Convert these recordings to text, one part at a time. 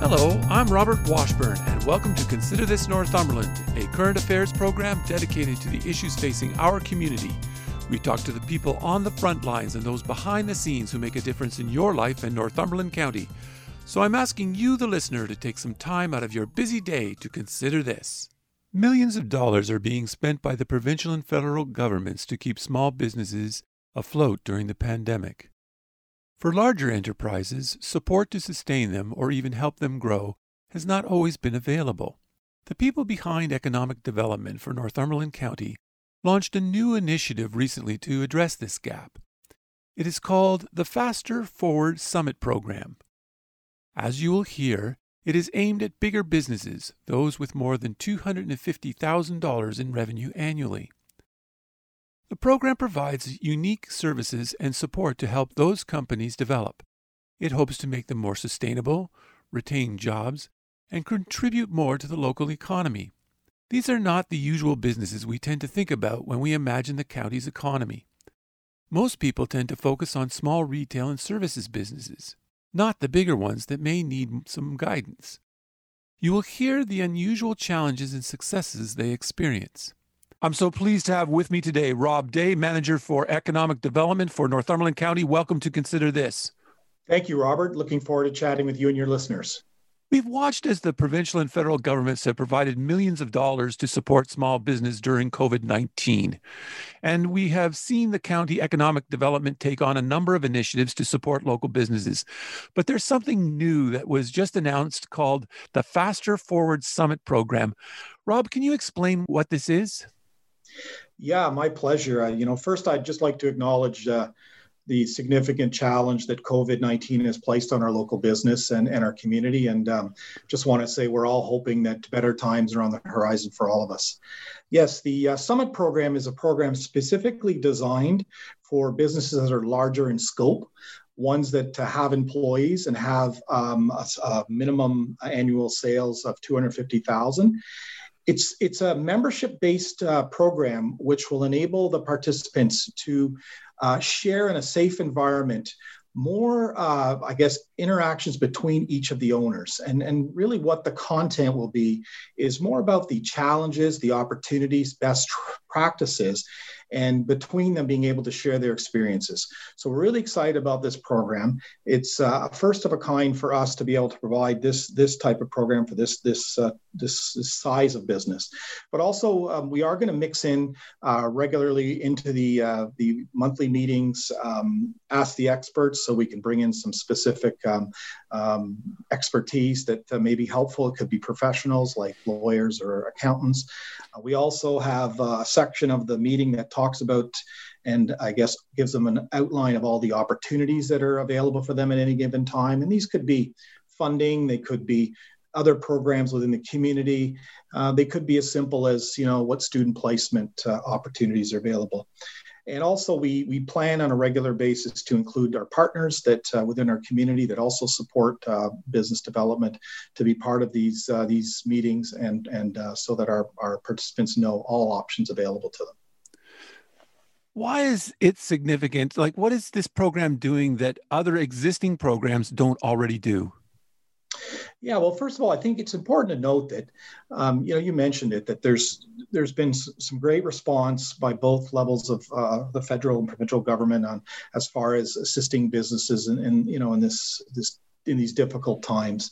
Hello, I'm Robert Washburn, and welcome to Consider This Northumberland, a current affairs program dedicated to the issues facing our community. We talk to the people on the front lines and those behind the scenes who make a difference in your life in Northumberland County. So I'm asking you, the listener, to take some time out of your busy day to consider this. Millions of dollars are being spent by the provincial and federal governments to keep small businesses afloat during the pandemic. For larger enterprises, support to sustain them or even help them grow has not always been available. The people behind economic development for Northumberland County launched a new initiative recently to address this gap. It is called the Faster Forward Summit Program. As you will hear, it is aimed at bigger businesses, those with more than $250,000 in revenue annually. The program provides unique services and support to help those companies develop. It hopes to make them more sustainable, retain jobs, and contribute more to the local economy. These are not the usual businesses we tend to think about when we imagine the county's economy. Most people tend to focus on small retail and services businesses, not the bigger ones that may need some guidance. You will hear the unusual challenges and successes they experience. I'm so pleased to have with me today Rob Day, Manager for Economic Development for Northumberland County. Welcome to Consider This. Thank you, Robert. Looking forward to chatting with you and your listeners. We've watched as the provincial and federal governments have provided millions of dollars to support small business during COVID 19. And we have seen the county economic development take on a number of initiatives to support local businesses. But there's something new that was just announced called the Faster Forward Summit Program. Rob, can you explain what this is? Yeah, my pleasure. Uh, you know, first, I'd just like to acknowledge uh, the significant challenge that COVID 19 has placed on our local business and, and our community. And um, just want to say we're all hoping that better times are on the horizon for all of us. Yes, the uh, Summit program is a program specifically designed for businesses that are larger in scope. Ones that have employees and have um, a, a minimum annual sales of 250,000 it's it's a membership based uh, program which will enable the participants to uh, share in a safe environment more uh, i guess interactions between each of the owners. And and really what the content will be is more about the challenges the opportunities best practices and between them being able to share their experiences. So we're really excited about this program. It's uh, a first of a kind for us to be able to provide this this type of program for this this uh, this, this, size of business. But also um, we are going to mix in uh, regularly into the uh, the monthly meetings, um, ask the experts, so we can bring in some specific um, um expertise that uh, may be helpful. It could be professionals like lawyers or accountants. Uh, we also have section of the meeting that talks about and I guess gives them an outline of all the opportunities that are available for them at any given time. And these could be funding, they could be other programs within the community. Uh, they could be as simple as, you know, what student placement uh, opportunities are available. And also, we, we plan on a regular basis to include our partners that uh, within our community that also support uh, business development to be part of these uh, these meetings, and and uh, so that our, our participants know all options available to them why is it significant? Like, what is this program doing that other existing programs don't already do? Yeah, well, first of all, I think it's important to note that, um, you know, you mentioned it that there's there's been some great response by both levels of uh, the federal and provincial government on as far as assisting businesses and, you know in this this in these difficult times.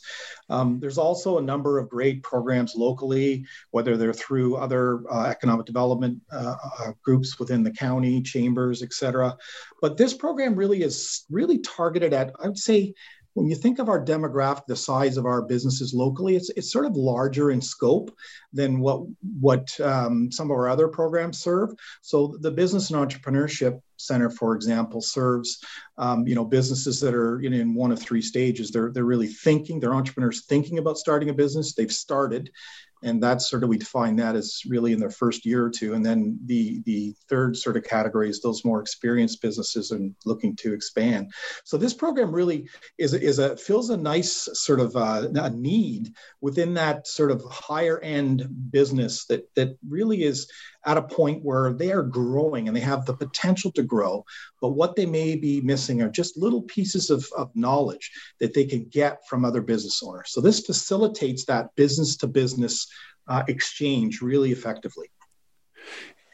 Um, there's also a number of great programs locally, whether they're through other uh, economic development uh, uh, groups within the county, chambers, et cetera. But this program really is really targeted at, I would say, when you think of our demographic, the size of our businesses locally, it's, it's sort of larger in scope than what what um, some of our other programs serve. So the business and entrepreneurship Center, for example, serves um, you know businesses that are know, in one of three stages. They're they're really thinking. They're entrepreneurs thinking about starting a business. They've started, and that's sort of we define that as really in their first year or two. And then the the third sort of category is those more experienced businesses and looking to expand. So this program really is is a fills a nice sort of uh, a need within that sort of higher end business that that really is at a point where they are growing and they have the potential to grow. But what they may be missing are just little pieces of, of knowledge that they can get from other business owners. So this facilitates that business to business uh, exchange really effectively.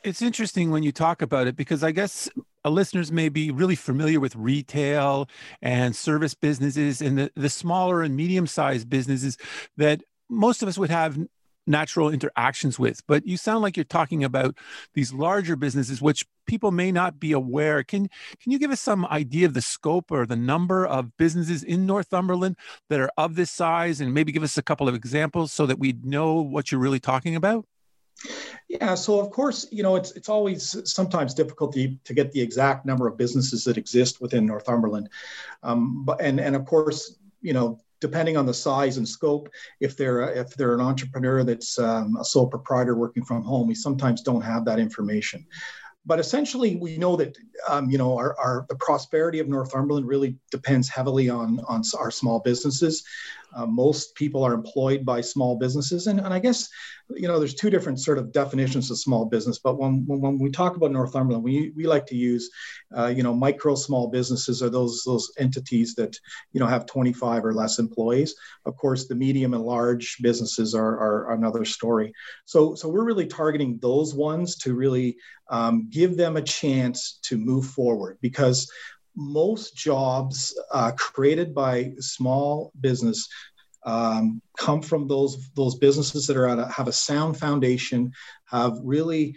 It's interesting when you talk about it because I guess listeners may be really familiar with retail and service businesses and the, the smaller and medium sized businesses that most of us would have natural interactions with. But you sound like you're talking about these larger businesses, which people may not be aware. Can can you give us some idea of the scope or the number of businesses in Northumberland that are of this size, and maybe give us a couple of examples so that we know what you're really talking about? Yeah, so of course, you know, it's it's always sometimes difficult to, to get the exact number of businesses that exist within Northumberland, um, but and and of course, you know, depending on the size and scope, if they're if they're an entrepreneur that's um, a sole proprietor working from home, we sometimes don't have that information. But essentially, we know that um, you know our, our the prosperity of Northumberland really depends heavily on on our small businesses. Uh, most people are employed by small businesses, and, and I guess you know there's two different sort of definitions of small business. But when when, when we talk about Northumberland, we we like to use uh, you know micro small businesses are those those entities that you know have 25 or less employees. Of course, the medium and large businesses are, are another story. So so we're really targeting those ones to really um, give them a chance to move forward because most jobs uh, created by small business um, come from those those businesses that are a, have a sound foundation, have really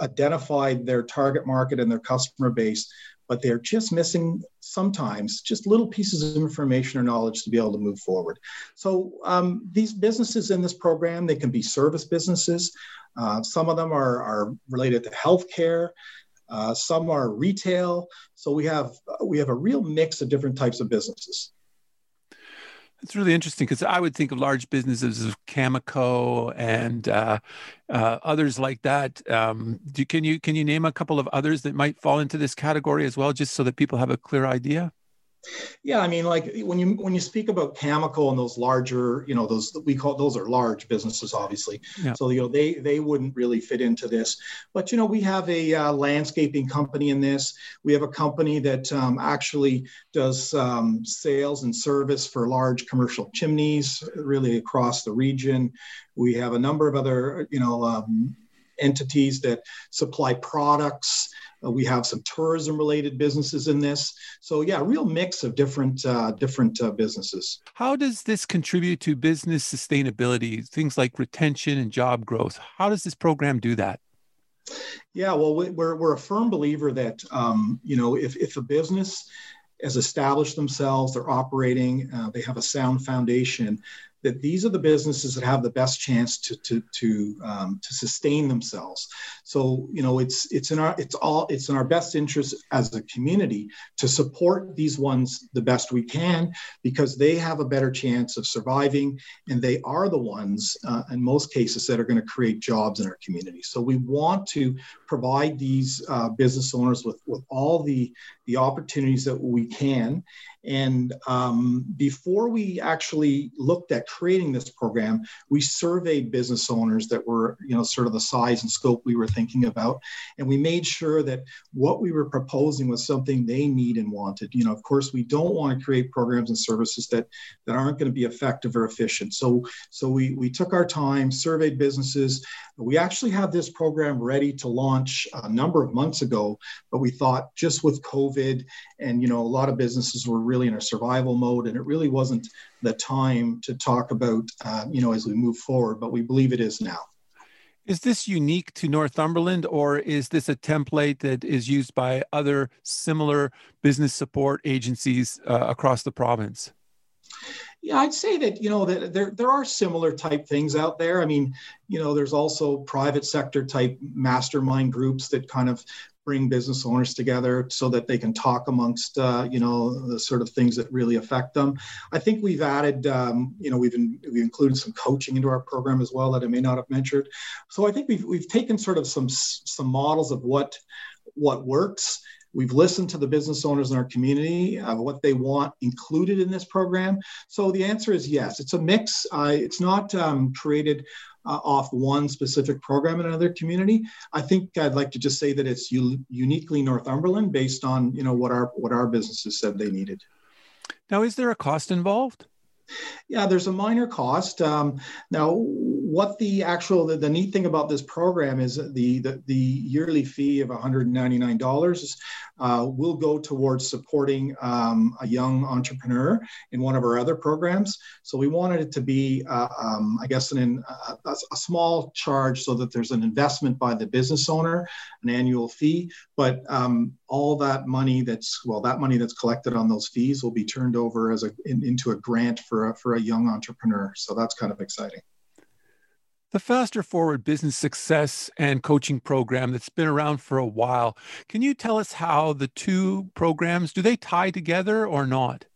identified their target market and their customer base, but they're just missing sometimes just little pieces of information or knowledge to be able to move forward. So um, these businesses in this program, they can be service businesses. Uh, some of them are, are related to healthcare. Uh, some are retail. So we have we have a real mix of different types of businesses. It's really interesting because I would think of large businesses of Cameco and uh, uh, others like that. Um, do, can you can you name a couple of others that might fall into this category as well, just so that people have a clear idea? Yeah, I mean, like when you when you speak about Cameco and those larger, you know, those we call those are large businesses, obviously. Yeah. So you know they they wouldn't really fit into this. But you know, we have a uh, landscaping company in this. We have a company that um, actually does um, sales and service for large commercial chimneys, really across the region. We have a number of other, you know. Um, entities that supply products uh, we have some tourism related businesses in this. So yeah, real mix of different uh, different uh, businesses. How does this contribute to business sustainability? Things like retention and job growth. How does this program do that? Yeah, well, we're, we're a firm believer that um, you know if if a business has established themselves, they're operating, uh, they have a sound foundation, that these are the businesses that have the best chance to to to um, to sustain themselves. So you know it's it's in our it's all it's in our best interest as a community to support these ones the best we can because they have a better chance of surviving and they are the ones uh, in most cases that are going to create jobs in our community. So we want to provide these uh, business owners with with all the the opportunities that we can and um, before we actually looked at creating this program, we surveyed business owners that were, you know, sort of the size and scope we were thinking about. And we made sure that what we were proposing was something they need and wanted. You know, of course, we don't want to create programs and services that, that aren't going to be effective or efficient. So, so we, we took our time, surveyed businesses. We actually have this program ready to launch a number of months ago, but we thought just with COVID and, you know, a lot of businesses were really in a survival mode, and it really wasn't the time to talk about, uh, you know, as we move forward. But we believe it is now. Is this unique to Northumberland, or is this a template that is used by other similar business support agencies uh, across the province? Yeah, I'd say that you know that there there are similar type things out there. I mean, you know, there's also private sector type mastermind groups that kind of bring business owners together so that they can talk amongst uh, you know the sort of things that really affect them. I think we've added um, you know we've in, we've included some coaching into our program as well that I may not have mentioned. So I think we've we've taken sort of some some models of what what works We've listened to the business owners in our community of what they want included in this program. So the answer is yes. It's a mix. Uh, it's not um, created uh, off one specific program in another community. I think I'd like to just say that it's u- uniquely Northumberland based on you know what our what our businesses said they needed. Now, is there a cost involved? Yeah, there's a minor cost. Um, now, what the actual the, the, neat thing about this program is the the, the yearly fee of $199 uh, will go towards supporting um, a young entrepreneur in one of our other programs. So we wanted it to be, uh, um, I guess, an, a, a small charge so that there's an investment by the business owner, an annual fee, but um, all that money that's well, that money that's collected on those fees will be turned over as a in, into a grant for a, for a young entrepreneur. So that's kind of exciting. The Faster Forward Business Success and Coaching Program that's been around for a while. Can you tell us how the two programs do they tie together or not?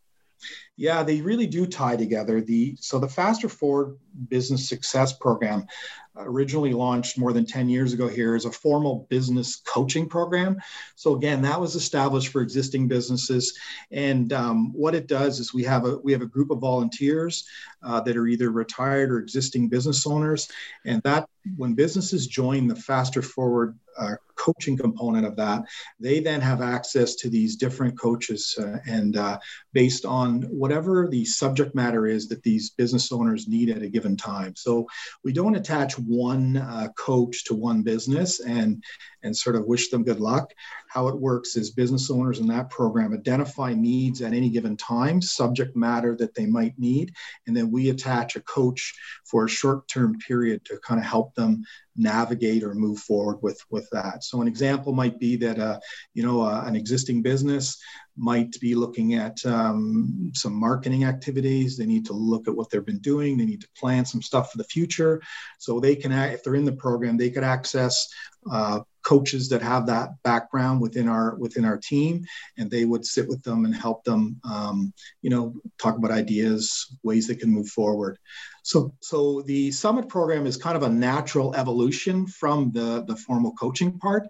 Yeah, they really do tie together. The so the Faster Forward Business Success Program originally launched more than 10 years ago here is a formal business coaching program. So again, that was established for existing businesses. And um, what it does is we have a we have a group of volunteers uh, that are either retired or existing business owners, and that when businesses join the Faster Forward uh, coaching component of that, they then have access to these different coaches uh, and uh, based on whatever the subject matter is that these business owners need at a given time. So we don't attach one uh, coach to one business and and sort of wish them good luck. How it works is business owners in that program identify needs at any given time, subject matter that they might need, and then we attach a coach for a short-term period to kind of help them navigate or move forward with with that. So an example might be that uh, you know uh, an existing business might be looking at um, some marketing activities. They need to look at what they've been doing. They need to plan some stuff for the future. So they can, if they're in the program, they could access uh, coaches that have that background within our within our team, and they would sit with them and help them, um, you know, talk about ideas, ways they can move forward. So, so the summit program is kind of a natural evolution from the the formal coaching part,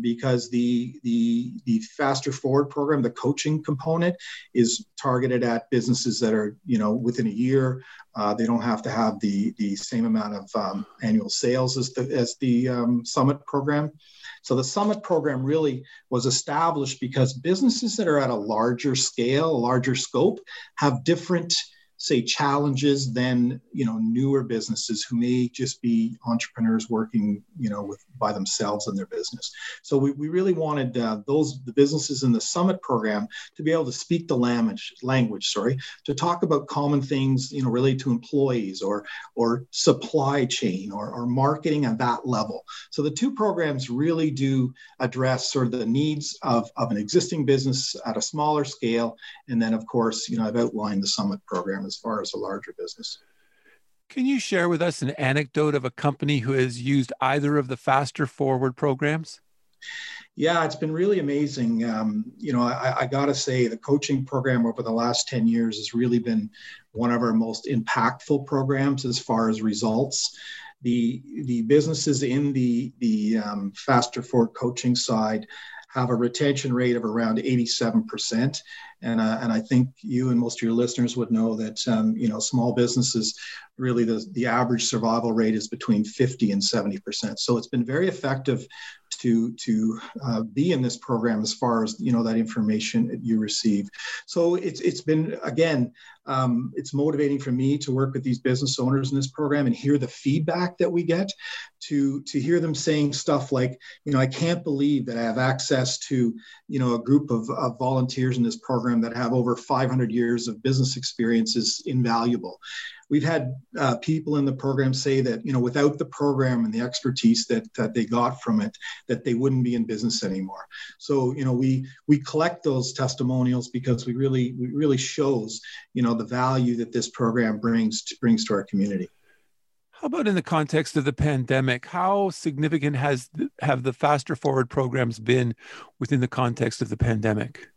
because the the the faster forward program, the coaching component, is targeted at businesses that are you know within a year. Uh, they don't have to have the the same amount of um, annual sales as the as the um, summit program. So the summit program really was established because businesses that are at a larger scale, a larger scope, have different say challenges than you know newer businesses who may just be entrepreneurs working you know with by themselves in their business. So we, we really wanted uh, those the businesses in the summit program to be able to speak the language language sorry to talk about common things you know related to employees or or supply chain or, or marketing at that level. So the two programs really do address sort of the needs of, of an existing business at a smaller scale. And then of course you know i've outlined the summit program as far as a larger business. Can you share with us an anecdote of a company who has used either of the Faster Forward programs? Yeah, it's been really amazing. Um, you know, I, I got to say, the coaching program over the last 10 years has really been one of our most impactful programs as far as results. The, the businesses in the, the um, Faster Forward coaching side have a retention rate of around 87%. And, uh, and I think you and most of your listeners would know that, um, you know, small businesses, really the, the average survival rate is between 50 and 70%. So it's been very effective to to uh, be in this program as far as you know that information that you receive. So it's it's been again um, it's motivating for me to work with these business owners in this program and hear the feedback that we get to to hear them saying stuff like you know I can't believe that I have access to you know a group of, of volunteers in this program that have over 500 years of business experience is invaluable we've had uh, people in the program say that you know without the program and the expertise that, that they got from it that they wouldn't be in business anymore so you know we we collect those testimonials because we really we really shows you know the value that this program brings to, brings to our community How about in the context of the pandemic? How significant has have the faster forward programs been within the context of the pandemic?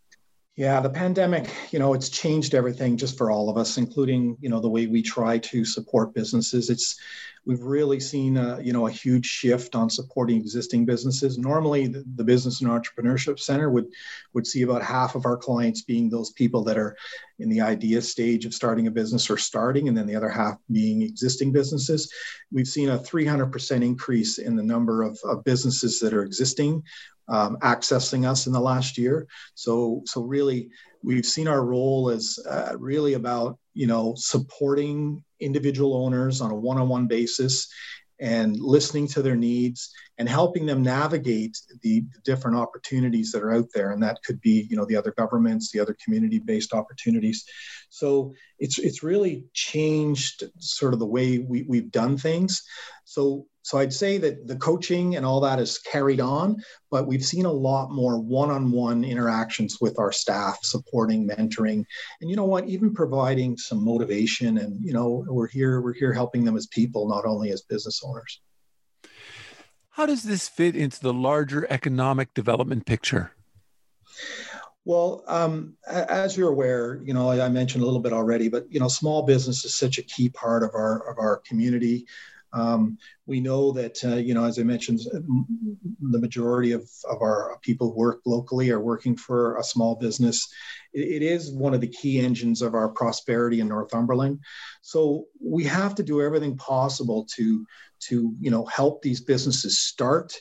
Yeah, the pandemic, you know, it's changed everything just for all of us, including, you know, the way we try to support businesses. It's we've really seen a, you know, a huge shift on supporting existing businesses. Normally the, the Business and Entrepreneurship Center would would see about half of our clients being those people that are in the idea stage of starting a business or starting, and then the other half being existing businesses. We've seen a 300% increase in the number of, of businesses that are existing um, accessing us in the last year. So, so really, we've seen our role as uh, really about you know supporting individual owners on a one-on-one basis and listening to their needs and helping them navigate the, the, different opportunities that are out there and that could be you know the other governments the other community based opportunities so it's it's really changed sort of the way we, we've done things so so I'd say that the coaching and all that is carried on, but we've seen a lot more one-on-one interactions with our staff, supporting, mentoring, and you know what, even providing some motivation. And you know, we're here, we're here helping them as people, not only as business owners. How does this fit into the larger economic development picture? Well, um, as you're aware, you know, I mentioned a little bit already, but you know, small business is such a key part of our of our community. Um, we know that, uh, you know, as I mentioned, the majority of, of our people work locally are working for a small business. It, it is one of the key engines of our prosperity in Northumberland. So we have to do everything possible to, to you know, help these businesses start.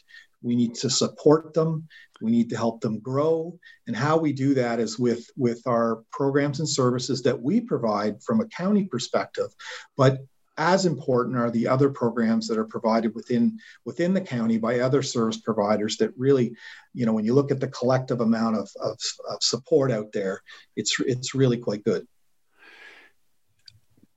We need to support them. We need to help them grow. And how we do that is with, with our programs and services that we provide from a county perspective. But as important are the other programs that are provided within within the county by other service providers that really you know when you look at the collective amount of, of, of support out there it's it's really quite good.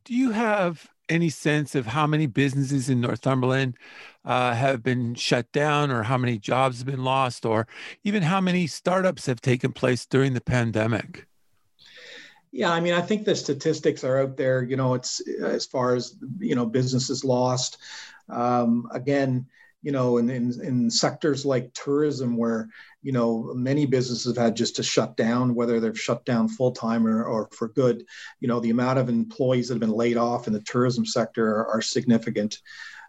Do you have any sense of how many businesses in northumberland uh, have been shut down or how many jobs have been lost or even how many startups have taken place during the pandemic yeah, I mean, I think the statistics are out there. You know, it's as far as you know, businesses lost. Um, again, you know, in, in, in sectors like tourism, where you know many businesses have had just to shut down, whether they've shut down full time or, or for good. You know, the amount of employees that have been laid off in the tourism sector are, are significant.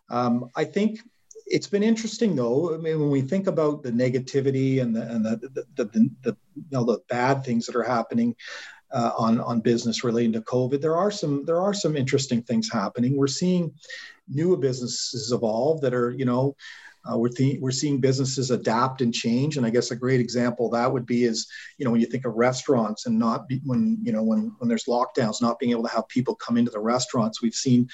Um, I think it's been interesting though. I mean, when we think about the negativity and the and the the, the, the, you know the bad things that are happening, uh, on on business relating to COVID. There are some there are some interesting things happening. We're seeing new businesses evolve that are you know uh, we're, th- we're seeing businesses adapt and change and i guess a great example that would be is you know when you think of restaurants and not be, when you know when when there's lockdowns not being able to have people come into the restaurants we've seen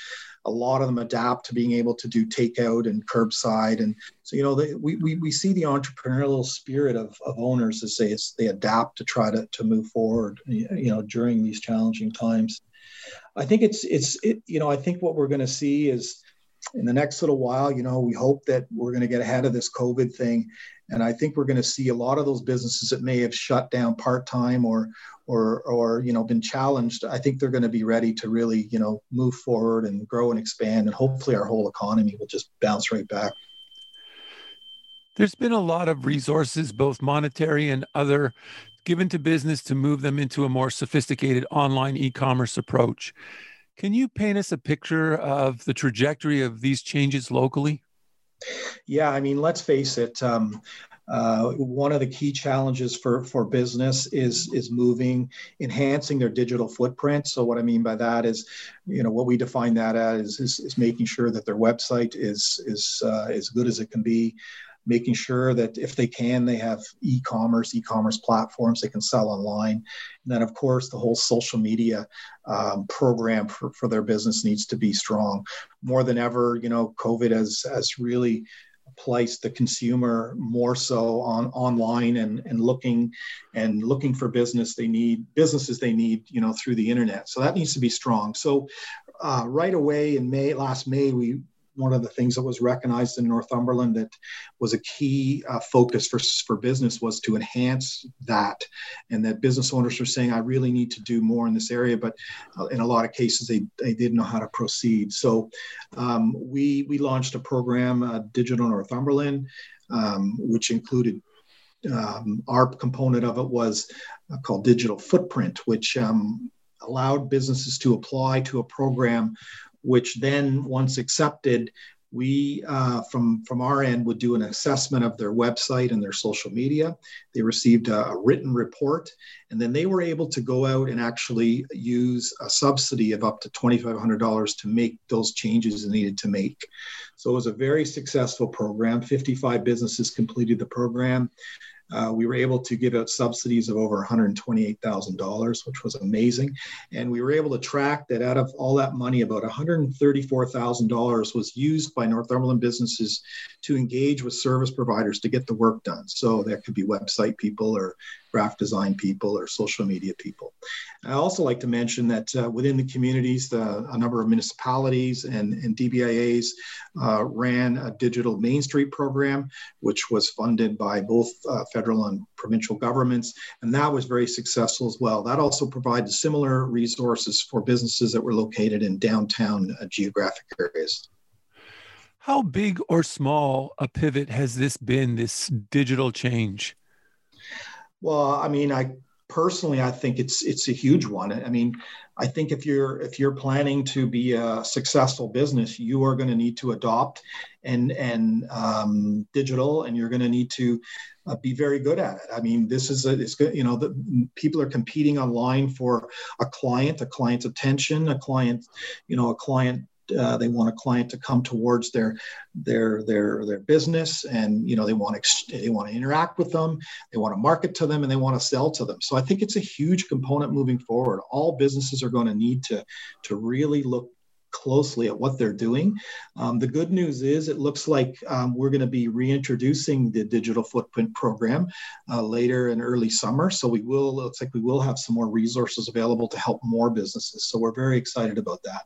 a lot of them adapt to being able to do takeout and curbside. And so, you know, they, we, we, we see the entrepreneurial spirit of, of owners as they, as they adapt to try to, to move forward, you know, during these challenging times. I think it's, it's, it, you know, I think what we're going to see is in the next little while, you know, we hope that we're going to get ahead of this COVID thing. And I think we're going to see a lot of those businesses that may have shut down part time or, or or you know been challenged i think they're going to be ready to really you know move forward and grow and expand. And hopefully our whole economy will just bounce right back. There's been a lot of resources both monetary and other given to business to move them into a more sophisticated online e-commerce approach can you paint us a picture of the trajectory of these changes locally yeah, I mean, let's face it. Um, uh, one of the key challenges for, for business is is moving, enhancing their digital footprint. So what I mean by that is, you know, what we define that as is, is making sure that their website is is uh, as good as it can be, making sure that if they can, they have e-commerce, e-commerce platforms they can sell online, and then of course the whole social media um, program for, for their business needs to be strong. More than ever, you know, COVID has has really place the consumer more so on online and, and looking and looking for business they need businesses they need you know through the internet. So that needs to be strong. So uh, right away in may last may we one of the things that was recognized in Northumberland that was a key uh, focus for, for business was to enhance that. And that business owners were saying, I really need to do more in this area, but uh, in a lot of cases, they, they didn't know how to proceed. So um, we, we launched a program, uh, Digital Northumberland, um, which included um, our component of it was uh, called Digital Footprint, which um, allowed businesses to apply to a program, which then, once accepted, we uh, from from our end would do an assessment of their website and their social media. They received a, a, written report and then they were able to go out and actually use a subsidy of up to $2500 to make those changes needed to make. So it was a very successful program. 55 businesses completed the program uh, we were able to give out subsidies of over $128,000, which was amazing. And we were able to track that out of all that money, about $134,000 was used by Northumberland businesses to engage with service providers to get the work done. So that could be website people or graphic design people or social media people. I also like to mention that uh, within the communities, the, a number of municipalities and, and DBIAs uh, ran a digital Main Street program, which was funded by both uh, federal and provincial governments, and that was very successful as well. That also provided similar resources for businesses that were located in downtown uh, geographic areas. How big or small a pivot has this been, this digital change? Well, I mean, I personally I think it's it's a huge one. I mean, I think if you're if you're planning to be a successful business, you are going to need to adopt and and um, digital, and you're going to need to uh, be very good at it. I mean, this is a, it's good. You know, the people are competing online for a client, a client's attention, a client, you know, a client uh, they want a client to come towards their their their their business and you know they want to ex- they want to interact with them they want to market to them and they want to sell to them so i think it's a huge component moving forward all businesses are going to need to to really look closely at what they're doing. Um, the good news is it looks like um, we're going to be reintroducing the digital footprint program uh, later in early summer. So we will, it looks like we will have some more resources available to help more businesses. So we're very excited about that.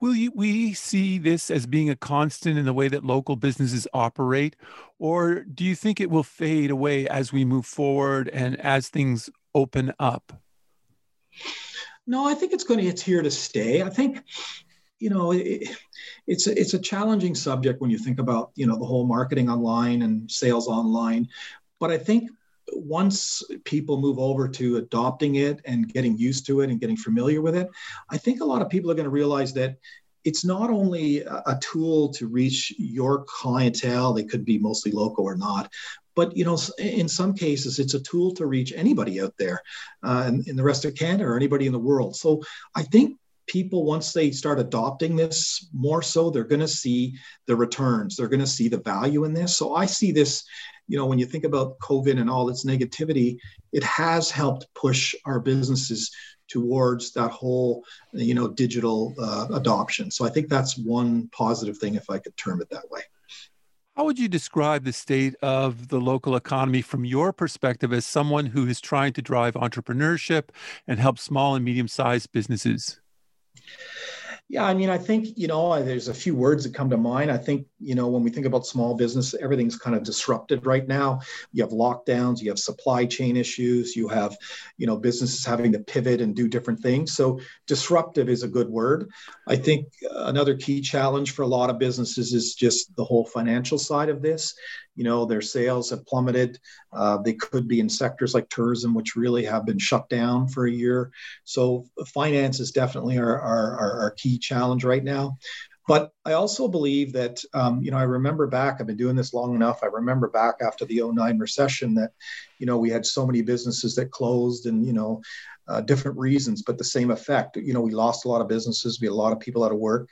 Will you, we see this as being a constant in the way that local businesses operate? Or do you think it will fade away as we move forward and as things open up? No, I think it's going to, it's here to stay. I think, you know, it, it's a, it's a challenging subject when you think about, you know, the whole marketing online and sales online. But I think once people move over to adopting it and getting used to it and getting familiar with it, I think a lot of people are going to realize that it's not only a tool to reach your clientele, they could be mostly local or not, but you know, in some cases, it's a tool to reach anybody out there uh, in, in the rest of Canada or anybody in the world. So I think people once they start adopting this more so they're going to see the returns they're going to see the value in this so i see this you know, when you think about COVID and all its negativity, it has helped push our businesses towards that whole, you know, digital uh, adoption. So I think that's one positive thing, if I could term it that way. How would you describe the state of the local economy from your perspective as someone who is trying to drive entrepreneurship and help small and medium sized businesses? Yeah, I mean, I think, you know, there's a few words that come to mind. I think, you know, when we think about small business, everything's kind of disrupted right now. You have lockdowns, you have supply chain issues, you have, you know, businesses having to pivot and do different things. So disruptive is a good word. I think another key challenge for a lot of businesses is just the whole financial side of this you know their sales have plummeted uh, they could be in sectors like tourism which really have been shut down for a year so finance is definitely our, our, our key challenge right now but I also believe that, um, you know, I remember back, I've been doing this long enough. I remember back after the 09 recession that, you know, we had so many businesses that closed and, you know, uh, different reasons, but the same effect. You know, we lost a lot of businesses, we had a lot of people out of work.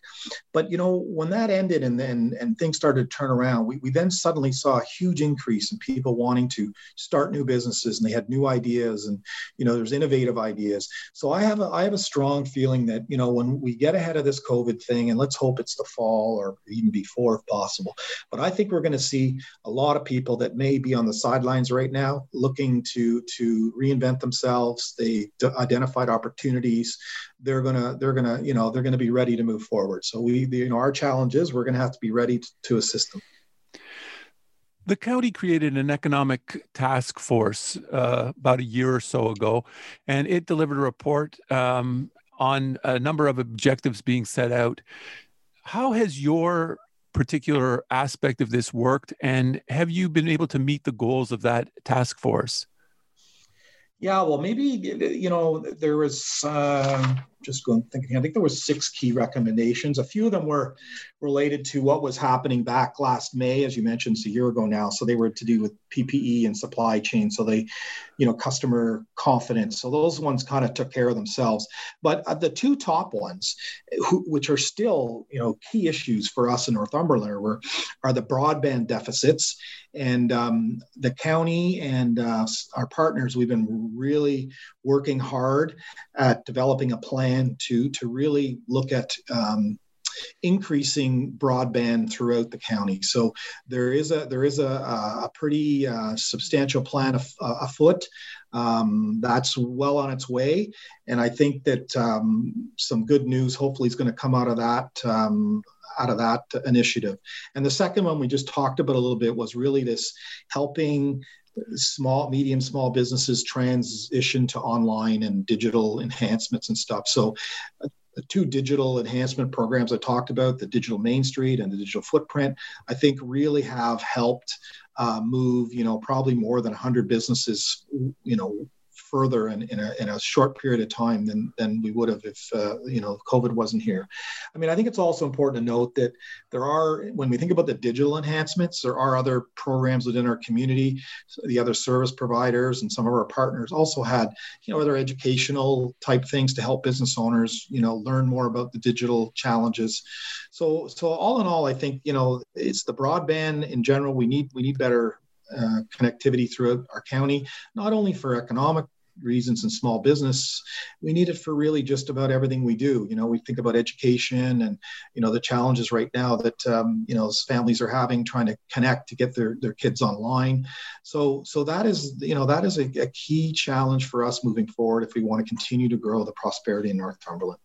But you know, when that ended and then and things started to turn around, we, we then suddenly saw a huge increase in people wanting to start new businesses and they had new ideas and you know there's innovative ideas. So I have a I have a strong feeling that you know when we get ahead of this COVID thing, and let's hope it's the fall or even before if possible. But I think we're going to see a lot of people that may be on the sidelines right now looking to to reinvent themselves. They identified opportunities, they're gonna they're gonna you know they're gonna be ready to move forward. So we you know our challenge is we're gonna have to be ready to, to assist them. The county created an economic task force uh, about a year or so ago, and it delivered a report um, on a number of objectives being set out. How has your particular aspect of this worked, and have you been able to meet the goals of that task force? Yeah, well, maybe you know there was uh, just going thinking. I think there were six key recommendations. A few of them were related to what was happening back last May, as you mentioned, it's a year ago now. So they were to do with PPE and supply chain. So they, you know, customer confidence. So those ones kind of took care of themselves. But uh, the two top ones, who, which are still, you know, key issues for us in Northumberland, were are the broadband deficits and um, the county and uh, our partners. We've been really working hard at developing a plan to to really look at um, increasing broadband throughout the county. So there is a there is a, a pretty uh, substantial plan af- afoot. Um, that's well on its way, and I think that um, some good news hopefully is going to come out of that. Um, out of that initiative. And the second one we just talked about a little bit was really this helping small, medium, small businesses transition to online and digital enhancements and stuff. So uh, the two digital enhancement programs I talked about, the Digital Main Street and the Digital Footprint, I think really have helped uh, move, you know, probably more than 100 businesses, you know, further in, in, a, in a short period of time than, than we would have if uh, you know COVID wasn't here. I mean, I think it's also important to note that there are, when we think about the digital enhancements, there are other programs within our community. The other service providers and some of our partners also had, you know, other educational type things to help business owners, you know, learn more about the digital challenges. So, so all in all, I think you know it's the broadband in general. We need we need better uh, connectivity throughout our county, not only for economic reasons in small business we need it for really just about everything we do you know we think about education and you know the challenges right now that um, you know families are having trying to connect to get their, their kids online so so that is you know that is a, a key challenge for us moving forward if we want to continue to grow the prosperity in northumberland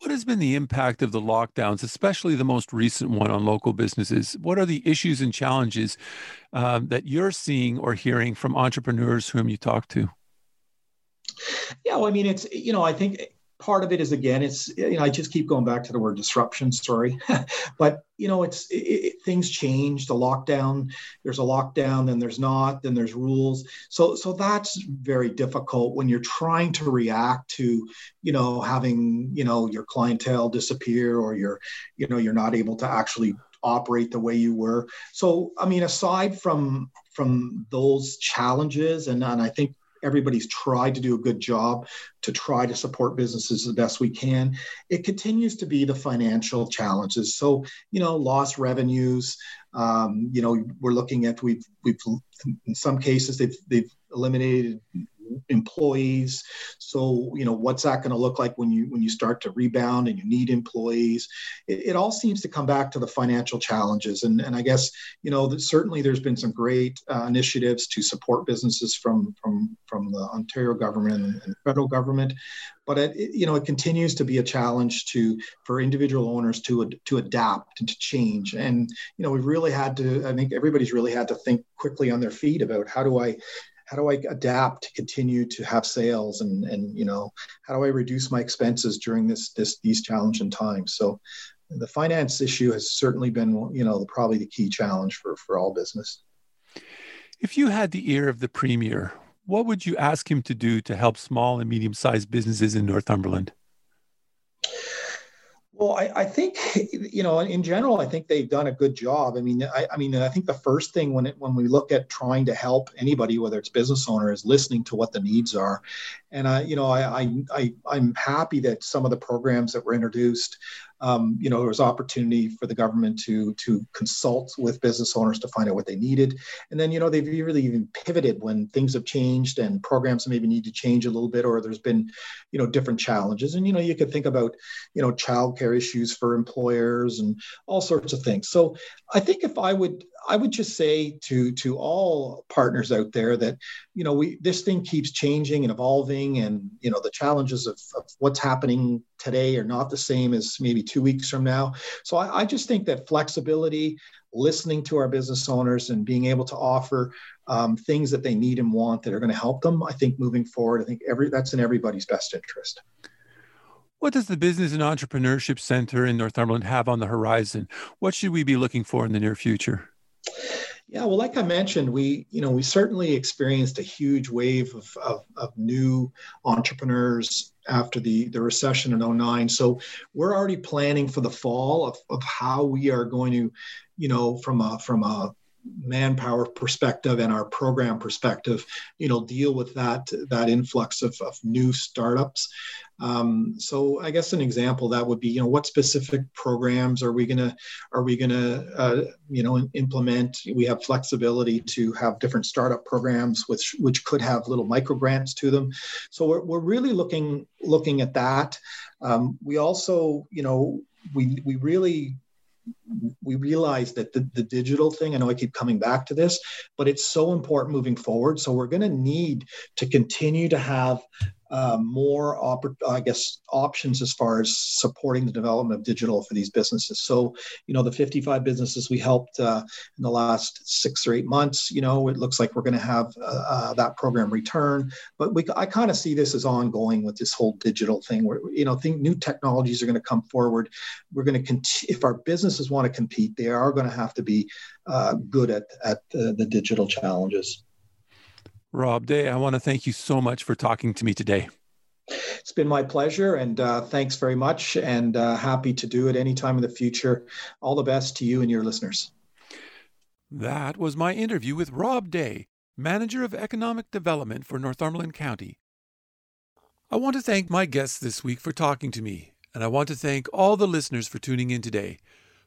what has been the impact of the lockdowns, especially the most recent one on local businesses? What are the issues and challenges um, that you're seeing or hearing from entrepreneurs whom you talk to? Yeah, well, I mean, it's you know, I think part of it is again, it's you know, I just keep going back to the word disruption. Sorry, but you know, it's it, it, things change. The lockdown, there's a lockdown, then there's not, then there's rules. So so that's very difficult when you're trying to react to you know having you know your clientele disappear or you're you know you're not able to actually operate the way you were. So I mean, aside from from those challenges, and, and I think everybody's tried to do a good job to try to support businesses the best we can. It continues to be the financial challenges. So, you know, lost revenues. Um, you know, we're looking at we've we've in some cases they've they've eliminated employees. So you know what's that going to look like when you when you start to rebound and you need employees? It, it all seems to come back to the financial challenges. And and i guess you know certainly there's been some great uh, initiatives to support businesses from from from the ontario government and, and federal government. But it, it, you know it continues to be a challenge to for individual owners to to adapt and to change. And you know we've really had to i think everybody's really had to think quickly on their feet about how do i how do I adapt to continue to have sales and and you know how do I reduce my expenses during this this these challenging times? So the finance issue has certainly been you know probably the key challenge for for all business. If you had the ear of the premier, what would you ask him to do to help small and medium sized businesses in Northumberland? Well, I, I, think you know, in general, I think they've done a good job. I mean, I, I mean, I think the first thing when it, when we look at trying to help anybody, whether it's business owner, is listening to what the needs are. And I, you know, I, I, I I'm happy that some of the programs that were introduced um, you know, there was opportunity for the government to to consult with business owners to find out what they needed, and then you know they've really even pivoted when things have changed and programs maybe need to change a little bit, or there's been, you know, different challenges. And you know, you could think about, you know, childcare issues for employers and all sorts of things. So I think if I would I would just say to to all partners out there that you know we this thing keeps changing and evolving and you know the challenges of, of what's happening today are not the same as maybe two weeks from now. So I, I just think that flexibility, listening to our business owners and being able to offer um, things that they need and want that are going to help them, I think moving forward, I think every that's in everybody's best interest. What does the Business and Entrepreneurship Center in Northumberland have on the horizon? What should we be looking for in the near future? Yeah, well, like I mentioned, we you know we certainly experienced a huge wave of, of, of, new entrepreneurs after the, the recession in 09. So we're already planning for the fall of, of how we are going to, you know, from a from a manpower perspective and our program perspective, you know, deal with that that influx of, of new startups. Um, so I guess an example that would be, you know, what specific programs are we gonna are we gonna uh, you know implement? We have flexibility to have different startup programs, which which could have little micro grants to them. So we're, we're really looking looking at that. Um, we also, you know, we we really we realize that the, the digital thing, I know I keep coming back to this, but it's so important moving forward. So we're going to need to continue to have uh, more, I guess, options as far as supporting the development of digital for these businesses. So, you know, the 55 businesses we helped uh, in the last six or eight months, you know, it looks like we're going to have uh, uh, that program return. But we, I kind of see this as ongoing with this whole digital thing where, you know, think new technologies are going to come forward. We're going to continue, if our businesses want to compete, they are going to have to be uh, good at, at the, the digital challenges. Rob Day, I want to thank you so much for talking to me today. It's been my pleasure, and uh, thanks very much, and uh, happy to do it anytime in the future. All the best to you and your listeners. That was my interview with Rob Day, Manager of Economic Development for Northumberland County. I want to thank my guests this week for talking to me, and I want to thank all the listeners for tuning in today.